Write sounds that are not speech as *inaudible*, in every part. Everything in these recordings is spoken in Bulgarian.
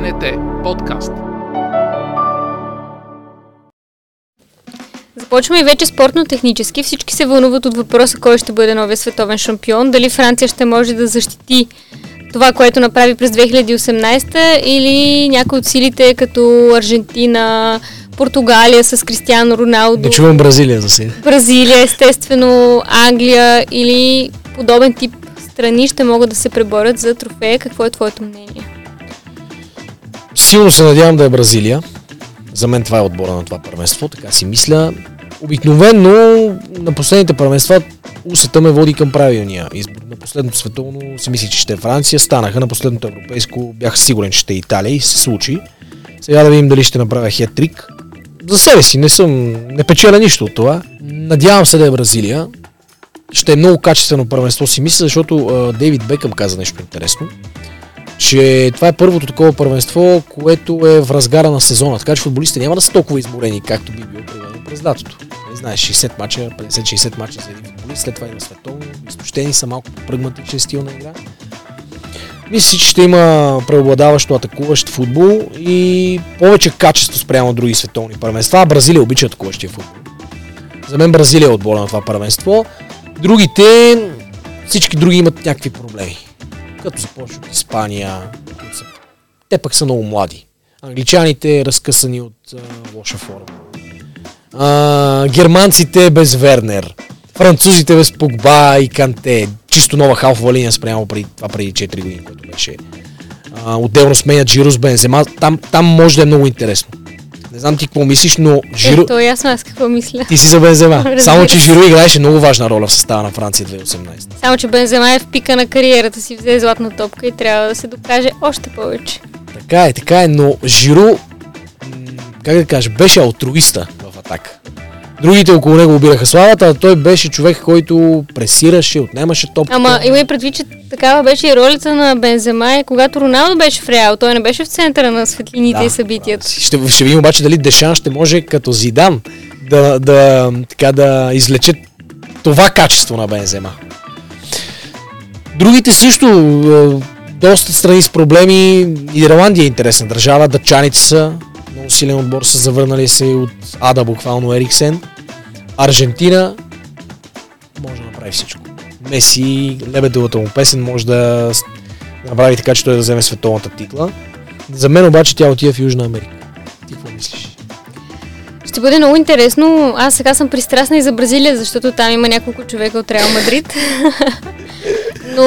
БНТ подкаст. Започваме и вече спортно-технически. Всички се вълнуват от въпроса кой ще бъде новия световен шампион. Дали Франция ще може да защити това, което направи през 2018 или някои от силите като Аржентина, Португалия с Кристиано Роналдо. Не чувам Бразилия за сега. Бразилия, естествено, Англия или подобен тип страни ще могат да се преборят за трофея. Какво е твоето мнение? Силно се надявам да е Бразилия. За мен това е отбора на това първенство, така си мисля. Обикновено на последните първенства усета ме води към правилния избор. На последното световно си мисли, че ще е Франция, станаха. На последното европейско бях сигурен, че ще е Италия и се случи. Сега да видим дали ще направя хет-трик. За себе си не съм, не печеля нищо от това. Надявам се да е Бразилия. Ще е много качествено първенство си мисля, защото Дейвид Бекъм каза нещо интересно че това е първото такова първенство, което е в разгара на сезона. Така че футболистите няма да са толкова изморени, както би било примерно през лятото. Не знаеш, 60 мача, 50-60 мача за един футболист, след това има световно, изтощени са малко прагматичен стил на игра. Мисля, че ще има преобладаващо атакуващ футбол и повече качество спрямо други световни първенства. Бразилия обича атакуващия футбол. За мен Бразилия е отбора на това първенство. Другите, всички други имат някакви проблеми като започва от Испания. Са... Те пък са много млади. Англичаните разкъсани от а, лоша форма. А, германците без Вернер. Французите без Погба и Канте. Чисто нова халфова линия спрямо преди, това преди 4 години, което беше. А, отделно сменят Джиро с Бензема. Там, там може да е много интересно. Не знам ти какво мислиш, но Жиро... Ето, ясно аз какво мисля. Ти си за Бензема. Само, че Жиро играеше много важна роля в състава на Франция 2018. Само, че Бензема е в пика на кариерата си, взе златна топка и трябва да се докаже още повече. Така е, така е, но Жиро, как да кажа, беше алтруиста в атака. Другите около него обираха славата, а той беше човек, който пресираше, отнемаше топката. Ама има и предвид, че такава беше и ролята на Бензема, и когато Роналдо беше в Реал, той не беше в центъра на светлините да, и събитията. Ще, ще видим обаче дали Дешан ще може като Зидан да, да, така, да излече това качество на Бензема. Другите също е, доста страни с проблеми. Ирландия е интересна държава, дъчаните са, силен отбор са завърнали се от Ада буквално Ериксен. Аржентина може да направи всичко. Меси, лебедовата му песен може да направи така, че той да вземе световната титла. За мен обаче тя отива в Южна Америка. Ти какво мислиш? Ще бъде много интересно. Аз сега съм пристрастна и за Бразилия, защото там има няколко човека от Реал Мадрид. *laughs* но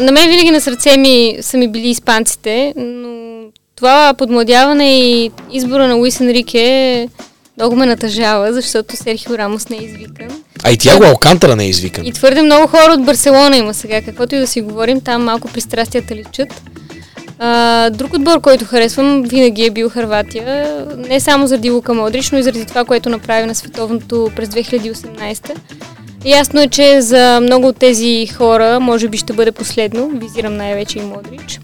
на мен винаги на сърце ми са ми били испанците, но това подмладяване и избора на Луис Енрике много ме натъжава, защото Серхио Рамос не е извикан. А и Тяго Алкантара не е извикан. И твърде много хора от Барселона има сега. Каквото и да си говорим, там малко пристрастията личат. А, друг отбор, който харесвам, винаги е бил Харватия. Не само заради Лука Модрич, но и заради това, което направи на световното през 2018. Ясно е, че за много от тези хора може би ще бъде последно. Визирам най-вече и Модрич.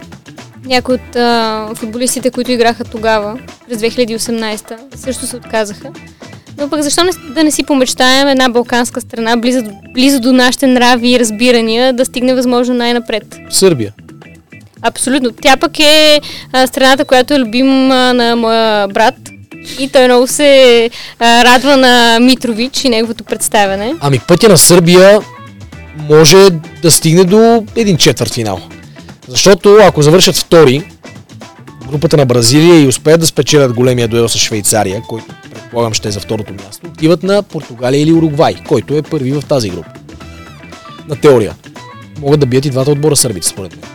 Някои от а, футболистите, които играха тогава, през 2018, също се отказаха. Но пък защо не, да не си помечтаем една балканска страна, близо, близо до нашите нрави и разбирания, да стигне възможно най-напред? Сърбия. Абсолютно. Тя пък е а, страната, която е любима на моя брат. И той много се а, радва на Митрович и неговото представяне. Ами пътя на Сърбия може да стигне до един четвърт финал. Защото ако завършат втори, групата на Бразилия и успеят да спечелят големия дуел с Швейцария, който предполагам ще е за второто място, отиват на Португалия или Уругвай, който е първи в тази група. На теория. Могат да бият и двата отбора сърбите, според мен.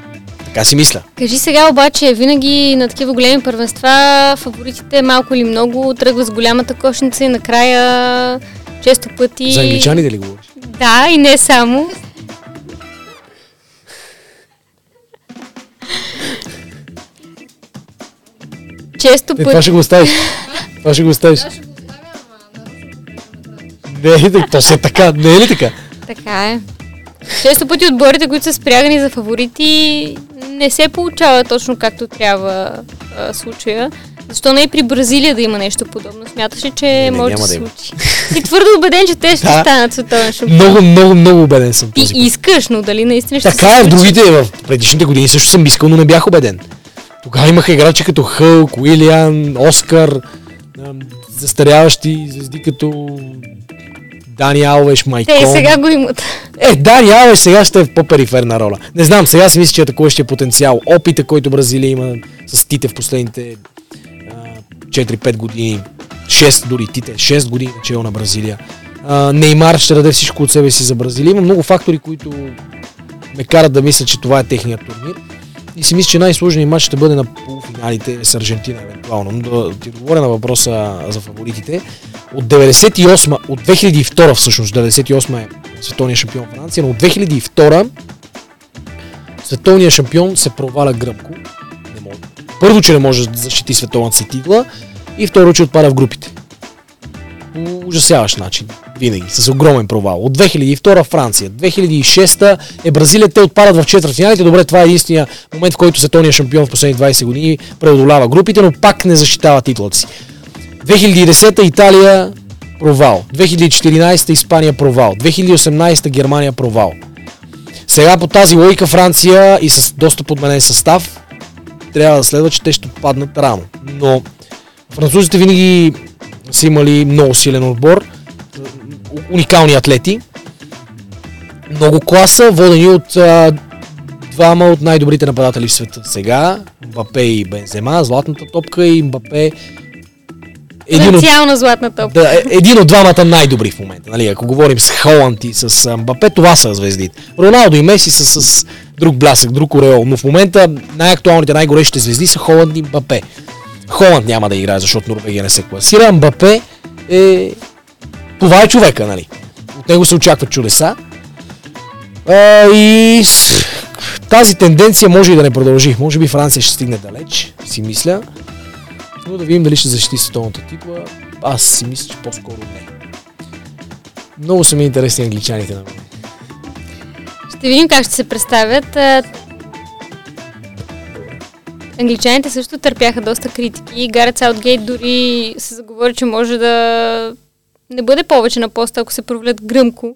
Така си мисля. Кажи сега обаче, винаги на такива големи първенства фаворитите малко или много тръгват с голямата кошница и накрая често пъти... За англичаните ли говориш? Да, и не само. Често пъти... *laughs* Това ще го оставиш. Това ще го оставиш. Не е ли То се така. Не е ли така? Така е. Често пъти отборите, които са спрягани за фаворити, не се получава точно както трябва а, случая. Защо не и при Бразилия да има нещо подобно? Смяташ ли, че не, може да се случи? Си твърдо убеден, че те ще да. станат световен шампион. Много, много, много убеден съм. Ти искаш, но дали наистина ще Така е, в другите, в предишните години също съм искал, но не бях убеден. Тогава имаха играчи като Хълк, Уилиан, Оскар, застаряващи звезди като Дани Алвеш, Майкон. Те и сега го имат. Е, Дани Алвеш сега ще е в по-периферна роля. Не знам, сега си мисля, че атакуващия потенциал, опита, който Бразилия има с Тите в последните а, 4-5 години, 6 дори Тите, 6 години начало на Бразилия. А, Неймар ще даде всичко от себе си за Бразилия. Има много фактори, които ме карат да мисля, че това е техният турнир. И си мисля, че най-сложният матч ще бъде на полуфиналите с Аржентина, евентуално. Но да ти отговоря на въпроса за фаворитите. От 98, от 2002 всъщност, 98 е световният шампион Франция, но от 2002 световният шампион се проваля гръмко. Не може. Първо, че не може да защити световната си титла и второ, че отпада в групите. По ужасяващ начин. Винаги. С огромен провал. От 2002 Франция. 2006 е Бразилия. Те отпадат в четвъртфиналите. Добре, това е единствения момент, в който световният шампион в последните 20 години преодолява групите, но пак не защитава титлата си. 2010 Италия провал. 2014 Испания провал. 2018 Германия провал. Сега по тази логика Франция и с доста подменен състав трябва да следва, че те ще паднат рано. Но французите винаги са имали много силен отбор, уникални атлети, много класа, водени от а, двама от най-добрите нападатели в света сега, Мбапе и Бензема, златната топка и Мбапе един от, златна топка. Да, е, един от двамата най-добри в момента. Нали? Ако говорим с Холанд и с Мбапе, това са звездите. Роналдо и Меси са с друг блясък, друг ореол, но в момента най-актуалните, най-горещите звезди са Холанд и Мбапе. Холанд няма да играе, защото Норвегия не се класира. Мбапе е... Това е човека, нали? От него се очакват чудеса. А, и тази тенденция може и да не продължи. Може би Франция ще стигне далеч, си мисля. Но да видим дали ще защити световната титла. Аз си мисля, че по-скоро не. Много са ми интересни англичаните на мен. Ще видим как ще се представят. Англичаните също търпяха доста критики. Гарет Саутгейт дори се заговори, че може да не бъде повече на поста, ако се провалят гръмко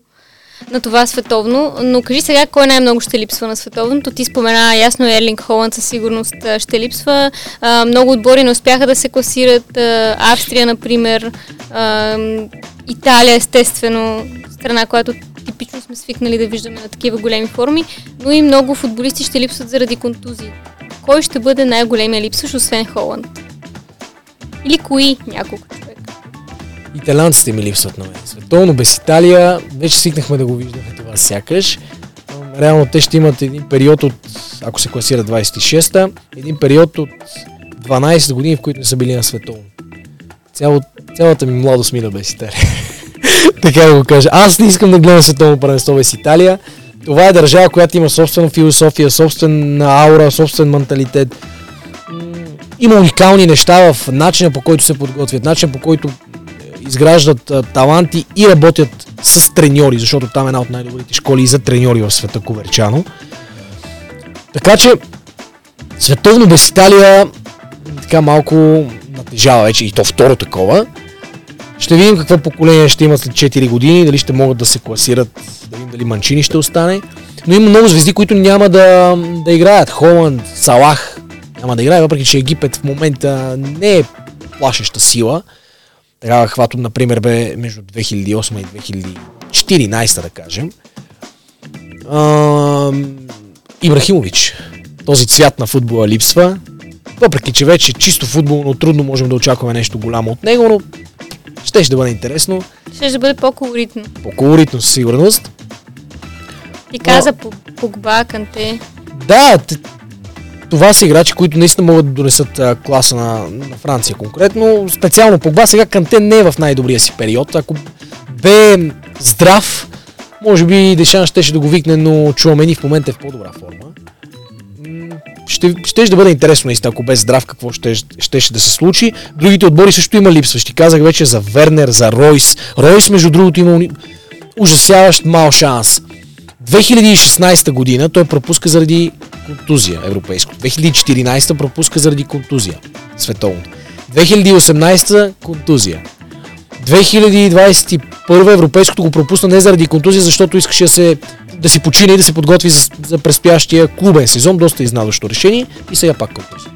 на това световно. Но кажи сега, кой най-много ще липсва на световното? Ти спомена ясно Ерлинг Холанд със сигурност ще липсва. А, много отбори не успяха да се класират. А, Австрия, например. А, Италия, естествено, страна, която типично сме свикнали да виждаме на такива големи форми, но и много футболисти ще липсват заради контузии. Кой ще бъде най-големия липсващ, освен Холанд? Или кои няколко човека? Италянците ми липсват на мен. Световно без Италия, вече свикнахме да го виждаме това сякаш. Реално те ще имат един период от, ако се класира 26-та, един период от 12 години, в които не са били на световно. Цяло, цялата ми младост мина без Италия. *laughs* така да го кажа. Аз не искам да гледам световно първенство без Италия. Това е държава, която има собствена философия, собствена аура, собствен менталитет. Има уникални неща в начина по който се подготвят, начина по който е, изграждат а, таланти и работят с треньори, защото там е една от най-добрите школи и за треньори в света Коверчано. Така че световно без Италия така малко натежава вече и то второ такова. Ще видим какво поколение ще имат след 4 години, дали ще могат да се класират, да дали Манчини ще остане. Но има много звезди, които няма да, да играят. Холанд, Салах няма да играе, въпреки че Египет в момента не е плашеща сила. Такава хвато, например, бе между 2008 и 2014, да кажем. А, Ибрахимович. Този цвят на футбола липсва. Въпреки, че вече чисто футболно трудно можем да очакваме нещо голямо от него, но ще ще бъде интересно. Ще ще бъде по-колоритно. По-колоритно със сигурност. И каза по Погба, Канте. Да, това са играчи, които наистина могат да донесат а, класа на, на Франция конкретно. Специално Погба, сега Канте не е в най-добрия си период. Ако бе здрав, може би Дешан щеше да го викне, но Чуамени в момента е в по-добра форма ще, ще да бъде интересно наистина, ако без здрав какво ще, ще, ще да се случи. Другите отбори също има липсващи. Казах вече за Вернер, за Ройс. Ройс, между другото, има ужасяващ мал шанс. 2016 година той пропуска заради контузия европейско. 2014 пропуска заради контузия световно. 2018 контузия. 2021 европейското го пропусна не заради контузия, защото искаше да, се, да си почине и да се подготви за, за преспящия клубен сезон. Доста изнадващо решение и сега пак контузия.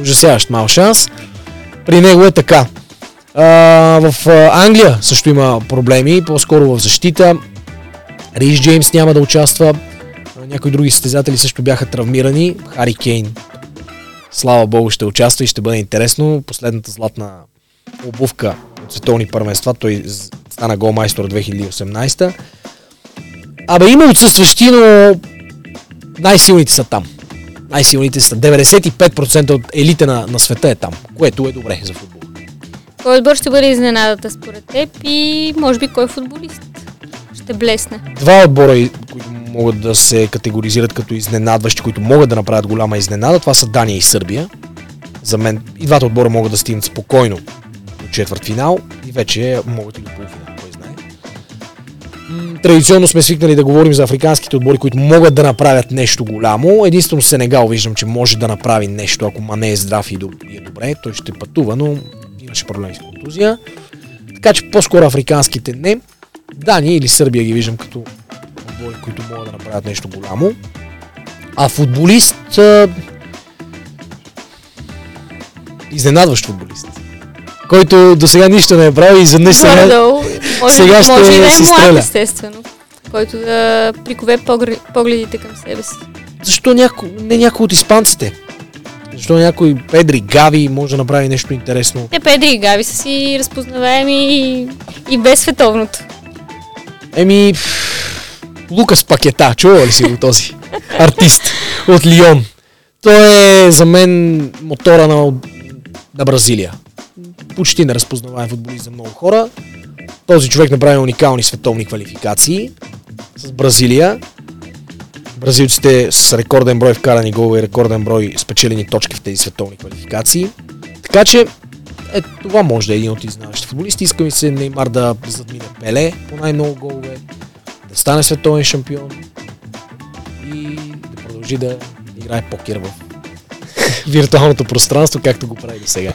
ужасяващ мал шанс. При него е така. А, в Англия също има проблеми, по-скоро в защита. Риш Джеймс няма да участва. Някои други състезатели също бяха травмирани. Хари Кейн, слава богу, ще участва и ще бъде интересно. Последната златна обувка от световни първенства, той стана голмайстор 2018. Абе, има отсъстващи, но най-силните са там. Най-силните са. 95% от елите на, на света е там, което е добре за футбол. Кой отбор ще бъде изненадата според теб и може би кой футболист ще блесне? Два отбора, които могат да се категоризират като изненадващи, които могат да направят голяма изненада, това са Дания и Сърбия. За мен и двата отбора могат да стигнат спокойно до четвърт финал и вече могат и до полуфинал, кой знае. Традиционно сме свикнали да говорим за африканските отбори, които могат да направят нещо голямо. Единствено Сенегал виждам, че може да направи нещо, ако Мане е здрав и е добре. Той ще пътува, но имаше проблеми с контузия. Така че по-скоро африканските не. Дания или Сърбия ги виждам като отбори, които могат да направят нещо голямо. А футболист... Изненадващ футболист. Който до сега нищо не е правил и изведнъж сега, може, сега ще може и да е млад, естествено. Който да прикове погледите към себе си. Защо няко... не някой от испанците? Защо някой Педри Гави може да направи нещо интересно? Те Педри и Гави са си разпознаваеми и, и без световното. Еми, Лукас Пакета, чува ли си го този *laughs* артист от Лион? Той е за мен мотора на, на Бразилия. Почти неразпознаваем футболист за много хора. Този човек направи уникални световни квалификации с Бразилия. Бразилците с рекорден брой вкарани голове и рекорден брой спечелени точки в тези световни квалификации. Така че е, това може да е един от изнаващите футболисти. Искам и се Неймар да задмине Пеле по най-много голове да стане световен шампион и да продължи да играе покер в виртуалното пространство, както го прави до сега.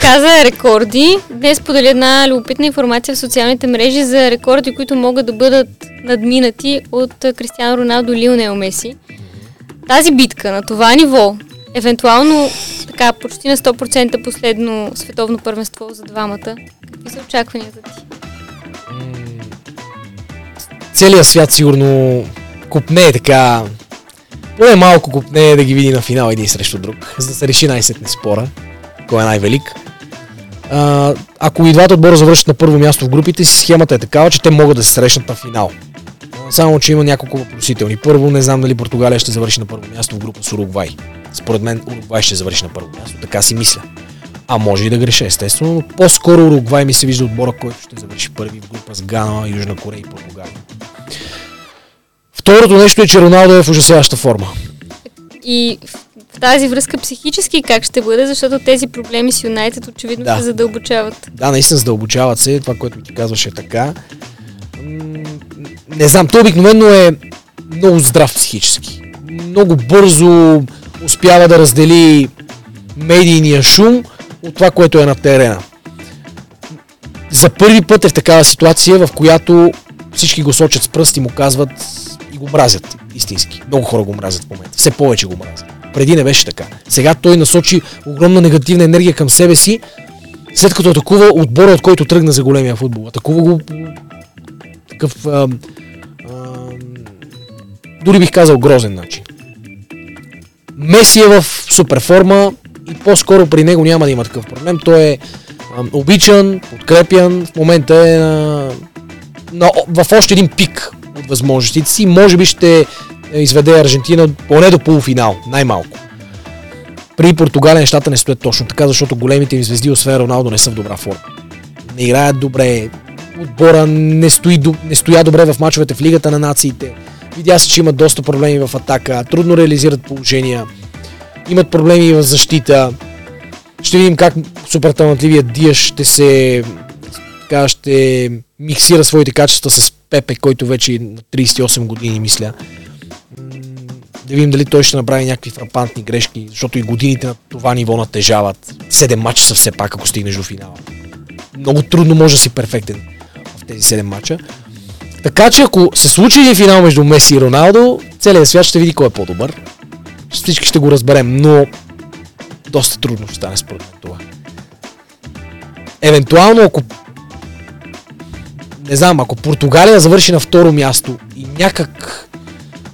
Каза рекорди. Днес подели една любопитна информация в социалните мрежи за рекорди, които могат да бъдат надминати от Кристиано Роналдо Лионел Меси. Тази битка на това ниво, евентуално така почти на 100% последно световно първенство за двамата, какви са очакванията ти? целият свят сигурно купне така, поне малко купне да ги види на финал един срещу друг, за да се реши най-сетне спора, кой е най-велик. А, ако и двата отбора завършат на първо място в групите си, схемата е такава, че те могат да се срещнат на финал. Само, че има няколко въпросителни. Първо, не знам дали Португалия ще завърши на първо място в група с Уругвай. Според мен Уругвай ще завърши на първо място, така си мисля. А може и да греша, естествено, но по-скоро Уругвай ми се вижда отбора, който ще завърши първи в група с Гана, Южна Корея и Португалия. Второто нещо е, че Роналдо е в ужасяваща форма. И в тази връзка психически как ще бъде, защото тези проблеми с Юнайтед очевидно да. се задълбочават. Да, наистина задълбочават се. Това, което ти казваш е така. Не знам, той обикновено е много здрав психически. Много бързо успява да раздели медийния шум от това, което е на терена. За първи път е в такава ситуация, в която всички го сочат с пръст и му казват го мразят истински. Много хора го мразят в момента. Все повече го мразят. Преди не беше така. Сега той насочи огромна негативна енергия към себе си, след като атакува отбора, от който тръгна за големия футбол. Атакува го такъв а, а, дори бих казал грозен начин. Меси е в супер форма и по-скоро при него няма да има такъв проблем. Той е а, обичан, подкрепян, в момента е на, на, в още един пик от възможностите си. Може би ще изведе Аржентина поне до полуфинал, най-малко. При Португалия нещата не стоят точно така, защото големите им звезди, освен Роналдо, не са в добра форма. Не играят добре, отбора не, стои, не стоя добре в мачовете в Лигата на нациите. Видя се, че имат доста проблеми в атака, трудно реализират положения, имат проблеми в защита. Ще видим как супер талантливият Диаш ще се така ще миксира своите качества с Пепе, който вече е на 38 години, мисля. Да видим дали той ще направи някакви фрапантни грешки, защото и годините на това ниво натежават. Седем мача са все пак, ако стигнеш до финала. Много трудно може да си перфектен в тези 7 мача. Така че ако се случи един финал между Меси и Роналдо, целият свят ще види кой е по-добър. Всички ще го разберем, но доста трудно ще стане според това. Евентуално, ако не знам, ако Португалия завърши на второ място и някак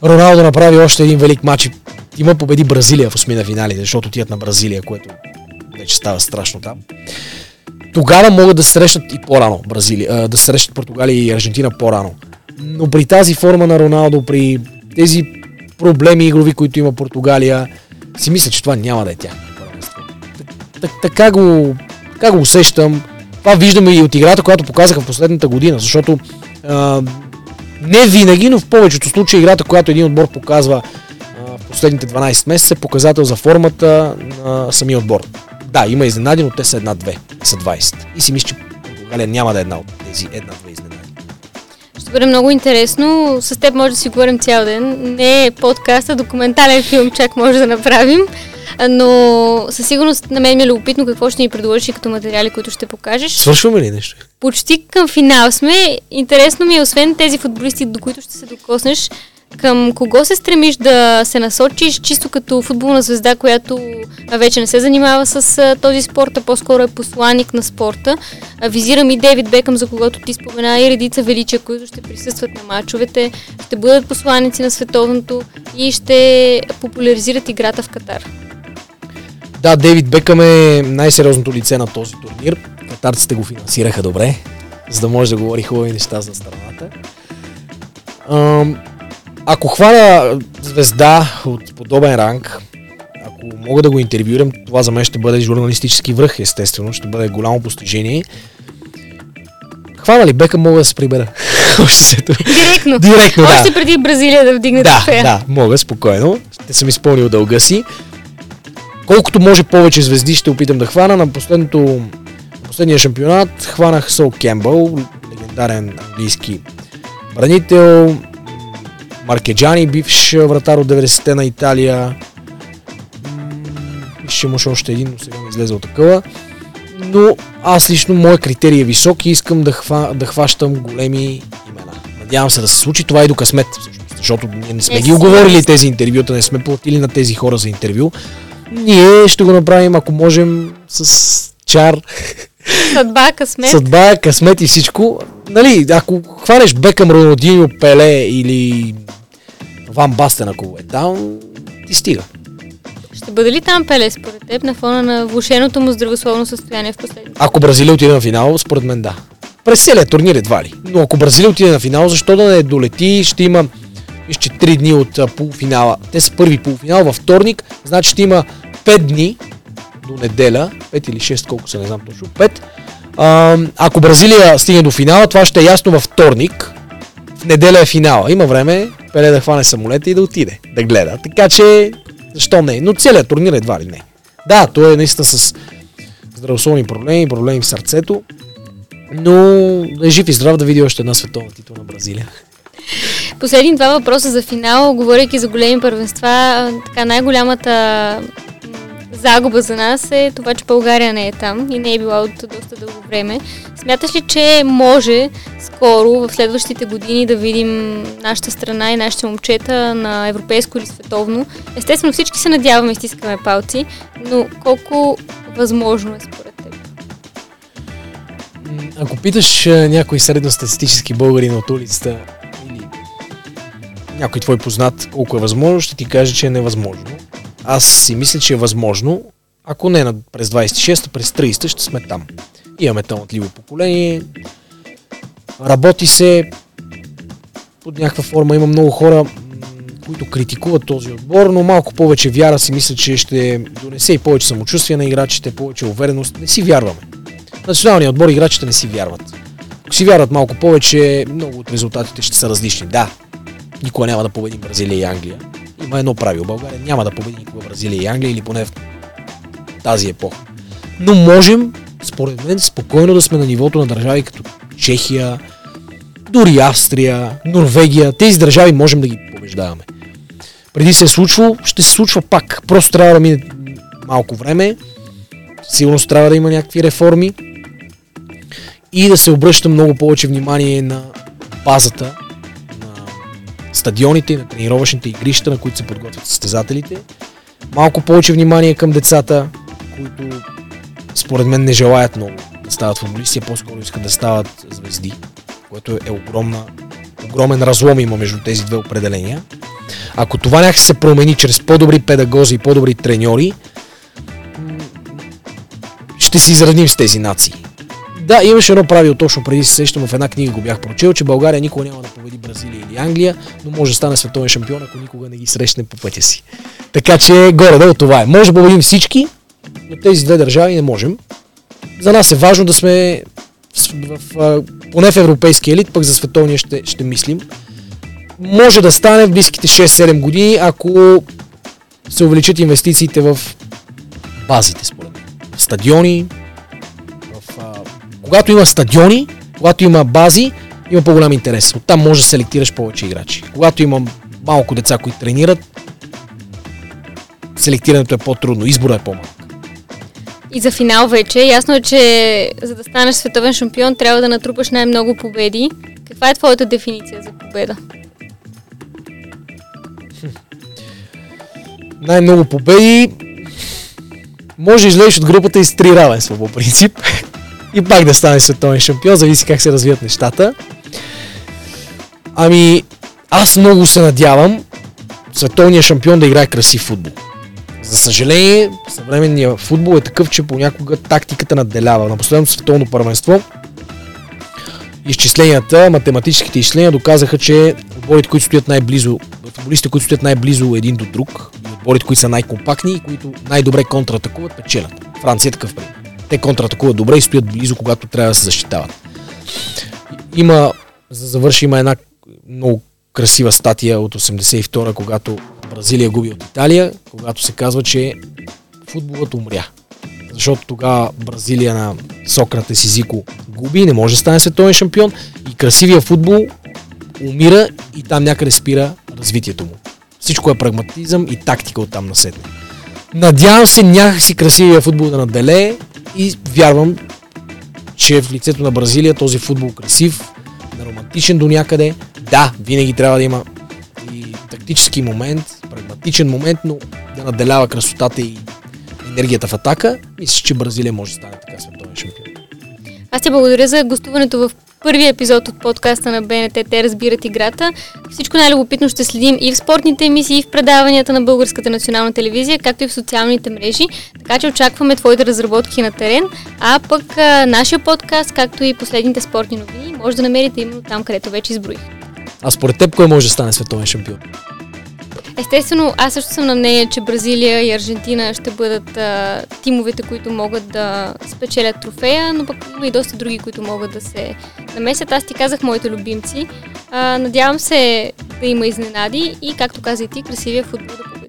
Роналдо направи още един велик матч и има победи Бразилия в осмина финали, защото отиват на Бразилия, което вече става страшно там. Тогава могат да срещнат и по-рано Бразилия, да срещнат Португалия и Аржентина по-рано. Но при тази форма на Роналдо, при тези проблеми игрови, които има Португалия, си мисля, че това няма да е тя. Така го, така го усещам. Това виждаме и от играта, която показаха в последната година, защото а, не винаги, но в повечето случаи играта, която един отбор показва в последните 12 месеца е показател за формата на самия отбор. Да, има изненади, но те са една-две, са 20. И си мисля, че Португалия няма да е една от тези една-две изненади. Ще бъде много интересно. С теб може да си говорим цял ден. Не е подкаста, документален филм чак може да направим. Но със сигурност на мен ми е любопитно какво ще ни предложиш като материали, които ще покажеш. Свършваме ли нещо? Почти към финал сме. Интересно ми е, освен тези футболисти, до които ще се докоснеш, към кого се стремиш да се насочиш, чисто като футболна звезда, която вече не се занимава с този спорт, а по-скоро е посланник на спорта. Визирам и Дейвид Бекъм, за когото ти спомена, и редица величия, които ще присъстват на мачовете, ще бъдат посланици на световното и ще популяризират играта в Катар. Да, Дейвид Бекъм е най-сериозното лице на този турнир. Катарците го финансираха добре, за да може да говори хубави неща за страната. Ако хвана звезда от подобен ранг, ако мога да го интервюирам, това за мен ще бъде журналистически връх, естествено, ще бъде голямо постижение. Хвана ли Бека, мога да се прибера. *laughs* Директно. Директно, да. Още преди Бразилия да вдигне да. Да, мога, спокойно. Ще съм изпълнил дълга си. Колкото може повече звезди ще опитам да хвана. На последното, последния шампионат хванах Сол Кембъл, легендарен английски бранител, Маркеджани, бивш вратар от 90-те на Италия. Ще имаше още един, но сега ми излезе от такъва. Но аз лично, моят критерий е висок и искам да, хва, да хващам големи имена. Надявам се да се случи. Това и до късмет, защото ние не сме ги оговорили тези интервюта, не сме платили на тези хора за интервю. Ние ще го направим, ако можем, с чар. Съдба, късмет. Съдба, късмет и всичко. Нали, ако хванеш Бекъм, Ронaldinho, Пеле или Ван Бастен, ако е там, ти стига. Ще бъде ли там Пеле според теб на фона на влушеното му здравословно състояние в последните? Ако Бразилия отиде на финал, според мен да. През целият турнир едва ли. Но ако Бразилия отиде на финал, защо да не долети, ще има Виж, че 3 дни от полуфинала. Те са първи полуфинал във вторник, значи ще има 5 дни до неделя, 5 или 6, колко са, не знам точно, 5. А, ако Бразилия стигне до финала, това ще е ясно във вторник. В неделя е финала. Има време Пеле да хване самолета и да отиде, да гледа. Така че, защо не? Но целият турнир едва ли не. Да, той е наистина с здравословни проблеми, проблеми в сърцето, но е жив и здрав да види още една световна титла на Бразилия. Последни два въпроса за финал, говорейки за големи първенства, така най-голямата загуба за нас е това, че България не е там и не е била от доста дълго време. Смяташ ли, че може скоро, в следващите години, да видим нашата страна и нашите момчета на европейско или световно? Естествено, всички се надяваме и стискаме палци, но колко възможно е според теб? Ако питаш някой средностатистически българин от улицата някой твой познат колко е възможно, ще ти каже, че е невъзможно. Аз си мисля, че е възможно, ако не през 26-та, през 30-та ще сме там. Имаме талантливо поколение, работи се под някаква форма, има много хора, които критикуват този отбор, но малко повече вяра си мисля, че ще донесе и повече самочувствие на играчите, повече увереност. Не си вярваме. Националният отбор играчите не си вярват. Ако си вярват малко повече, много от резултатите ще са различни. Да, никога няма да победим Бразилия и Англия, има едно правило. България няма да победи никога Бразилия и Англия или поне в тази епоха. Но можем, според мен, спокойно да сме на нивото на държави като Чехия, дори Австрия, Норвегия. Тези държави можем да ги побеждаваме. Преди се е случвало, ще се случва пак. Просто трябва да мине малко време. Сигурно трябва да има някакви реформи и да се обръща много повече внимание на базата стадионите на тренировъчните игрища, на които се подготвят състезателите. Малко повече внимание към децата, които според мен не желаят много да стават футболисти, а по-скоро искат да стават звезди, което е огромна, огромен разлом има между тези две определения. Ако това някак се промени чрез по-добри педагози и по-добри треньори, ще си изравним с тези нации. Да, имаше едно правило точно преди се сещам в една книга го бях прочел, че България никога няма да победи Бразилия или Англия, но може да стане световен шампион, ако никога не ги срещне по пътя си. Така че горе-долу това е. Може да победим всички, но тези две държави не можем. За нас е важно да сме в, в, поне в европейския елит, пък за световния ще, ще мислим. Може да стане в близките 6-7 години, ако се увеличат инвестициите в базите, според мен. Стадиони, когато има стадиони, когато има бази, има по-голям интерес. Оттам може да селектираш повече играчи. Когато има малко деца, които тренират, селектирането е по-трудно, избора е по-малък. И за финал вече, ясно е, че за да станеш световен шампион, трябва да натрупаш най-много победи. Каква е твоята дефиниция за победа? Най-много победи може да излезеш от групата и с три равенства по принцип. И пак да стане световен шампион, зависи как се развият нещата. Ами, аз много се надявам световният шампион да играе красив футбол. За съжаление, съвременният футбол е такъв, че понякога тактиката надделява. На последното световно първенство изчисленията, математическите изчисления доказаха, че отборите, които стоят най-близо, футболистите, които стоят най-близо един до друг, отборите, които са най-компактни и които най-добре контратакуват, печелят. Франция е такъв пример. Те контратакуват добре и стоят близо, когато трябва да се защитават. Има, за завърши, има една много красива статия от 82-а, когато Бразилия губи от Италия, когато се казва, че футболът умря. Защото тогава Бразилия на Сократес и Зико губи, не може да стане световен шампион и красивия футбол умира и там някъде спира развитието му. Всичко е прагматизъм и тактика от там насетне. Надявам се някакси красивия футбол да наделее и вярвам, че в лицето на Бразилия този футбол красив, романтичен до някъде. Да, винаги трябва да има и тактически момент, прагматичен момент, но да наделява красотата и енергията в атака. Мисля, че Бразилия може да стане така световен шампион. Аз ти благодаря за гостуването в първия епизод от подкаста на БНТ Те разбират играта. Всичко най-любопитно ще следим и в спортните емисии, и в предаванията на Българската национална телевизия, както и в социалните мрежи. Така че очакваме твоите разработки на терен, а пък а, нашия подкаст, както и последните спортни новини, може да намерите именно там, където вече изброих. А според теб кой може да стане световен шампион? Естествено, аз също съм на мнение, че Бразилия и Аржентина ще бъдат а, тимовете, които могат да спечелят трофея, но пък има и доста други, които могат да се намесят. Аз ти казах моите любимци. А, надявам се да има изненади и, както каза и ти, красивия футбол да